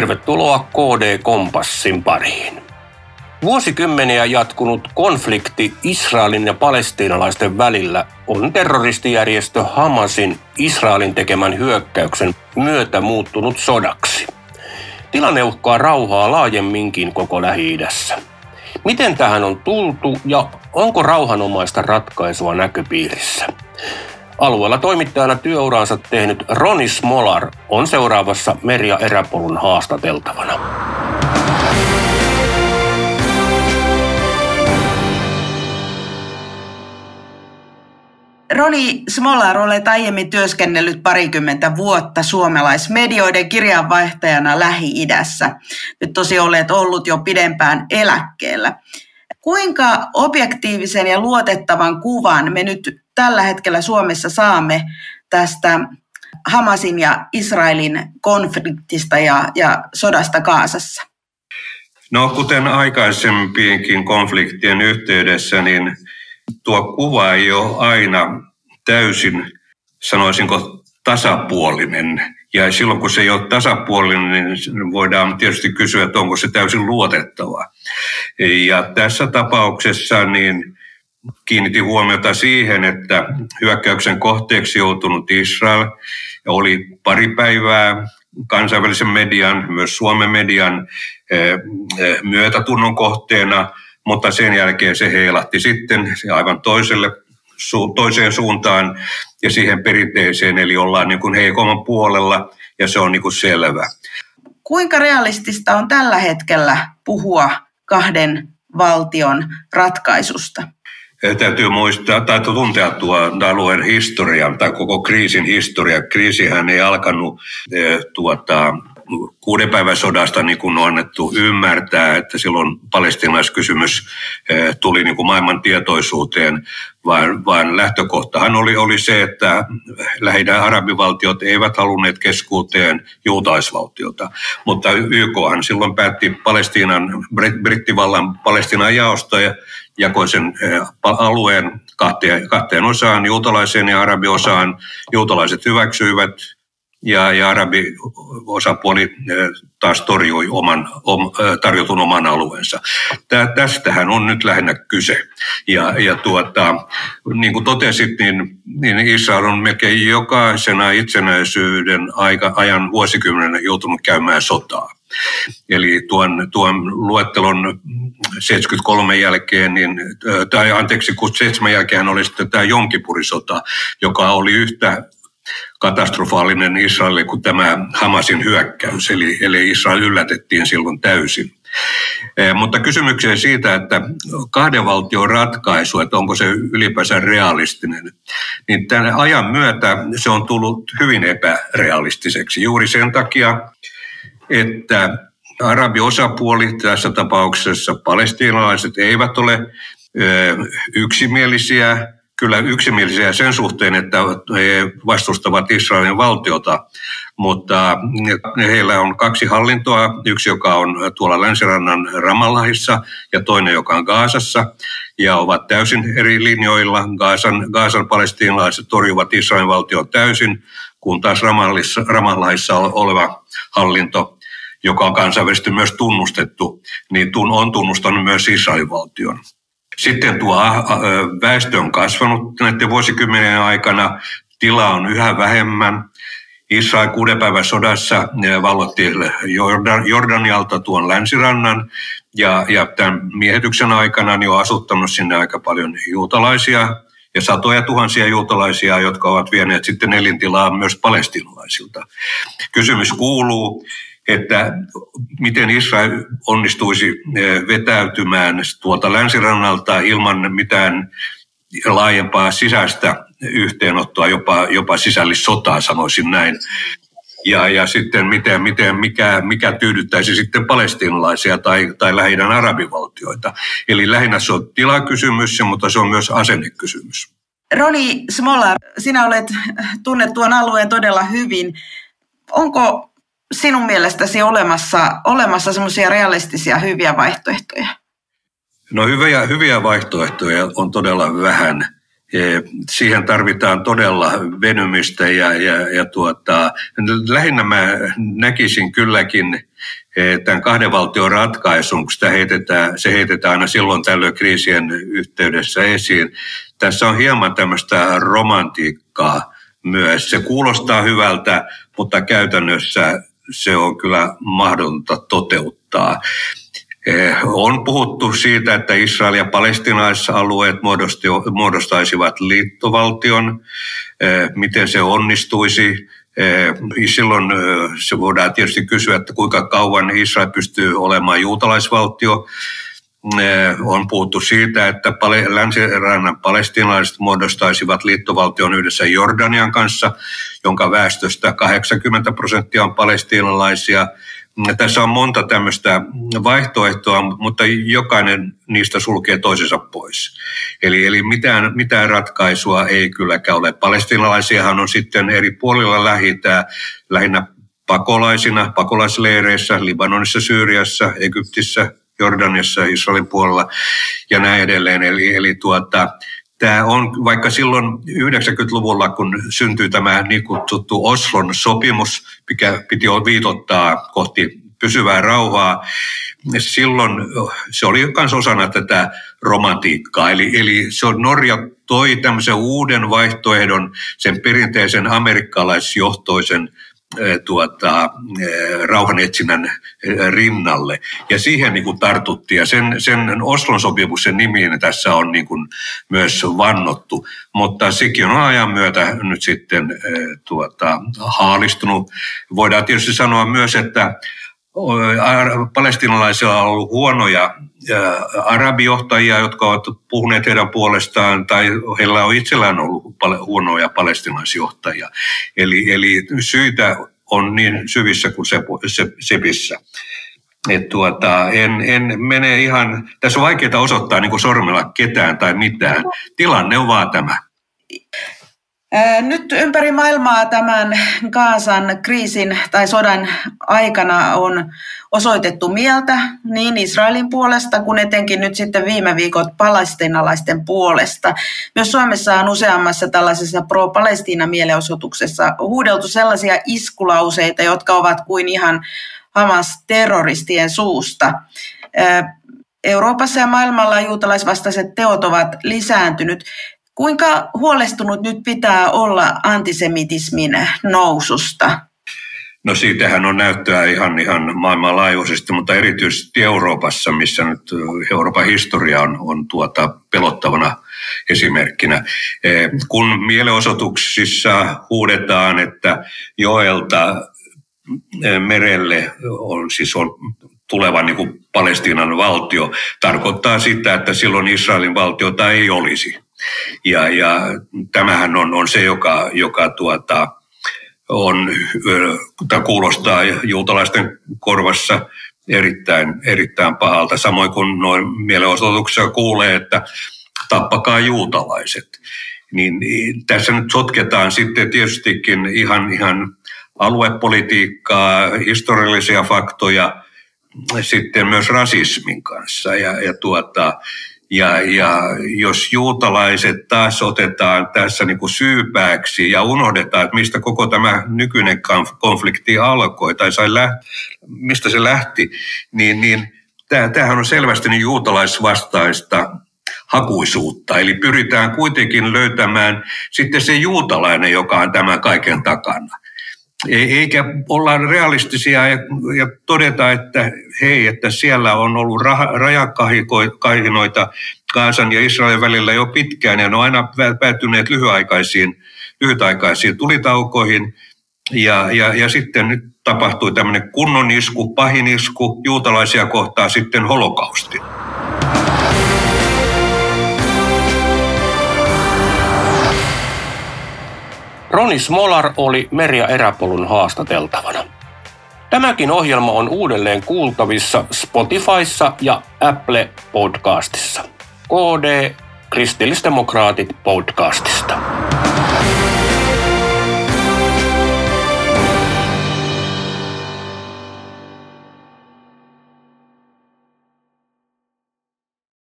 Tervetuloa KD Kompassin pariin. Vuosikymmeniä jatkunut konflikti Israelin ja palestiinalaisten välillä on terroristijärjestö Hamasin Israelin tekemän hyökkäyksen myötä muuttunut sodaksi. Tilanne uhkaa rauhaa laajemminkin koko Lähi-idässä. Miten tähän on tultu ja onko rauhanomaista ratkaisua näköpiirissä? Alueella toimittajana työuraansa tehnyt Roni Smolar on seuraavassa Merja Eräpolun haastateltavana. Roni Smolar, olet aiemmin työskennellyt parikymmentä vuotta suomalaismedioiden kirjanvaihtajana Lähi-idässä. Nyt tosi olet ollut jo pidempään eläkkeellä. Kuinka objektiivisen ja luotettavan kuvan me nyt tällä hetkellä Suomessa saamme tästä Hamasin ja Israelin konfliktista ja, ja sodasta Kaasassa? No kuten aikaisempienkin konfliktien yhteydessä, niin tuo kuva ei ole aina täysin, sanoisinko, tasapuolinen. Ja silloin kun se ei ole tasapuolinen, niin voidaan tietysti kysyä, että onko se täysin luotettava. Ja tässä tapauksessa niin kiinnitin huomiota siihen, että hyökkäyksen kohteeksi joutunut Israel oli pari päivää kansainvälisen median, myös Suomen median eh, eh, myötätunnon kohteena, mutta sen jälkeen se heilahti sitten aivan toiselle, toiseen suuntaan ja siihen perinteiseen, eli ollaan niin kuin heikomman puolella ja se on niin kuin selvä. Kuinka realistista on tällä hetkellä puhua kahden valtion ratkaisusta? täytyy muistaa tai tuntea tuo alueen historia tai koko kriisin historia. Kriisihän ei alkanut tuota, kuuden päivän sodasta niin kuin on annettu ymmärtää, että silloin palestinaiskysymys tuli niin kuin maailman tietoisuuteen, vaan, vaan lähtökohtahan oli, oli se, että lähinnä arabivaltiot eivät halunneet keskuuteen juutaisvaltiota. Mutta YKhan silloin päätti Palestiinan, brittivallan Palestiinan jaosta ja jakoi sen alueen kahteen, kahteen osaan, juutalaiseen ja arabiosaan. Juutalaiset hyväksyivät ja, ja osapuoli taas torjui oman, om, tarjotun oman alueensa. Tää, tästähän on nyt lähinnä kyse. Ja, ja tuota, niin kuin totesit, niin, niin Israel on melkein jokaisena itsenäisyyden aika, ajan vuosikymmenen joutunut käymään sotaa. Eli tuon, tuon luettelon 73 jälkeen, niin, tai anteeksi, 67 jälkeen oli sitten tämä Jonkipurisota, joka oli yhtä katastrofaalinen Israelille kuin tämä Hamasin hyökkäys, eli, eli Israel yllätettiin silloin täysin. Eh, mutta kysymykseen siitä, että kahden valtion ratkaisu, että onko se ylipäänsä realistinen, niin tämän ajan myötä se on tullut hyvin epärealistiseksi. Juuri sen takia, että arabiosapuoli, tässä tapauksessa palestiinalaiset, eivät ole eh, yksimielisiä kyllä yksimielisiä sen suhteen, että he vastustavat Israelin valtiota, mutta heillä on kaksi hallintoa, yksi joka on tuolla länsirannan Ramallahissa ja toinen joka on Gaasassa ja ovat täysin eri linjoilla. Gaasan, Gaasan palestiinalaiset torjuvat Israelin valtion täysin, kun taas Ramallahissa oleva hallinto joka on kansainvälisesti myös tunnustettu, niin on tunnustanut myös Israelin valtion. Sitten tuo väestö on kasvanut näiden vuosikymmenen aikana, tila on yhä vähemmän. Israel kuuden päivän sodassa vallotti Jordan, Jordanialta tuon länsirannan ja, ja tämän miehityksen aikana niin on asuttanut sinne aika paljon juutalaisia ja satoja tuhansia juutalaisia, jotka ovat vieneet sitten elintilaa myös palestinalaisilta. Kysymys kuuluu, että miten Israel onnistuisi eh, vetäytymään tuolta länsirannalta ilman mitään laajempaa sisäistä yhteenottoa, jopa, jopa sisällissotaa sanoisin näin. Ja, ja sitten miten, miten, mikä, mikä tyydyttäisi sitten palestiinalaisia tai, tai lähinnä arabivaltioita. Eli lähinnä se on tilakysymys, mutta se on myös asennekysymys. Roni Smolar, sinä olet tunnet tuon alueen todella hyvin. Onko sinun mielestäsi olemassa, olemassa semmoisia realistisia hyviä vaihtoehtoja? No hyviä, hyviä vaihtoehtoja on todella vähän. Siihen tarvitaan todella venymistä ja, ja, ja tuota, lähinnä mä näkisin kylläkin tämän kahden valtion ratkaisun, kun sitä heitetään, se heitetään aina silloin tällöin kriisien yhteydessä esiin. Tässä on hieman tämmöistä romantiikkaa myös. Se kuulostaa hyvältä, mutta käytännössä se on kyllä mahdotonta toteuttaa. Eh, on puhuttu siitä, että Israel ja palestinaisalueet muodostaisivat liittovaltion. Eh, miten se onnistuisi? Eh, silloin se voidaan tietysti kysyä, että kuinka kauan Israel pystyy olemaan juutalaisvaltio. On puhuttu siitä, että länsirannan palestinalaiset muodostaisivat liittovaltion yhdessä Jordanian kanssa, jonka väestöstä 80 prosenttia on palestiinalaisia – tässä on monta tämmöistä vaihtoehtoa, mutta jokainen niistä sulkee toisensa pois. Eli, eli mitään, mitään ratkaisua ei kylläkään ole. Palestinalaisiahan on sitten eri puolilla lähitää, lähinnä pakolaisina, pakolaisleireissä, Libanonissa, Syyriassa, Egyptissä, Jordaniassa, Israelin puolella ja näin edelleen. Eli, eli tuota, Tämä on, vaikka silloin 90-luvulla, kun syntyi tämä niin kutsuttu Oslon sopimus, mikä piti viitottaa kohti pysyvää rauhaa, silloin se oli myös osana tätä romantiikkaa. Eli, eli se on, Norja toi tämmöisen uuden vaihtoehdon sen perinteisen amerikkalaisjohtoisen tuota, rauhanetsinnän rinnalle. Ja siihen niin kuin tartuttiin. Ja sen, sen Oslon sopimuksen nimiin tässä on niin kuin myös vannottu. Mutta sekin on ajan myötä nyt sitten tuota, haalistunut. Voidaan tietysti sanoa myös, että palestinalaisilla on ollut huonoja arabijohtajia, jotka ovat puhuneet heidän puolestaan, tai heillä on itsellään ollut huonoja palestinaisjohtajia. Eli, eli syitä on niin syvissä kuin se, se, sepissä. Et tuota, en, en mene ihan, tässä on vaikeaa osoittaa niin kuin sormella ketään tai mitään. Tilanne on vaan tämä. Nyt ympäri maailmaa tämän Gaasan kriisin tai sodan aikana on osoitettu mieltä niin Israelin puolesta kuin etenkin nyt sitten viime viikot palestinalaisten puolesta. Myös Suomessa on useammassa tällaisessa pro-Palestiina-mielenosoituksessa huudeltu sellaisia iskulauseita, jotka ovat kuin ihan Hamas-terroristien suusta. Euroopassa ja maailmalla juutalaisvastaiset teot ovat lisääntynyt. Kuinka huolestunut nyt pitää olla antisemitismin noususta? No siitähän on näyttöä ihan, ihan maailmanlaajuisesti, mutta erityisesti Euroopassa, missä nyt Euroopan historia on, on tuota pelottavana esimerkkinä. Eh, kun mielenosoituksissa huudetaan, että joelta eh, merelle on siis on tuleva niin kuin Palestiinan valtio, tarkoittaa sitä, että silloin Israelin valtiota ei olisi. Ja, ja tämähän on, on se, joka, joka tuota, on, tai kuulostaa juutalaisten korvassa erittäin, erittäin pahalta. Samoin kuin noin mielenosoituksessa kuulee, että tappakaa juutalaiset. Niin, niin tässä nyt sotketaan sitten tietystikin ihan, ihan aluepolitiikkaa, historiallisia faktoja, sitten myös rasismin kanssa. Ja, ja tuota, ja, ja jos juutalaiset taas otetaan tässä niin kuin syypääksi ja unohdetaan, että mistä koko tämä nykyinen konflikti alkoi tai sai läht, mistä se lähti, niin, niin tämähän on selvästi niin juutalaisvastaista hakuisuutta. Eli pyritään kuitenkin löytämään sitten se juutalainen, joka on tämän kaiken takana eikä olla realistisia ja, ja todeta, että hei, että siellä on ollut rajakahinoita Kaasan ja Israelin välillä jo pitkään ja ne on aina päätyneet lyhyaikaisiin, lyhytaikaisiin tulitaukoihin. Ja, ja, ja sitten nyt tapahtui tämmöinen kunnon isku, pahin isku, juutalaisia kohtaa sitten holokausti. Roni Smolar oli Merja Eräpolun haastateltavana. Tämäkin ohjelma on uudelleen kuultavissa Spotifyssa ja Apple Podcastissa. KD Kristillisdemokraatit podcastista.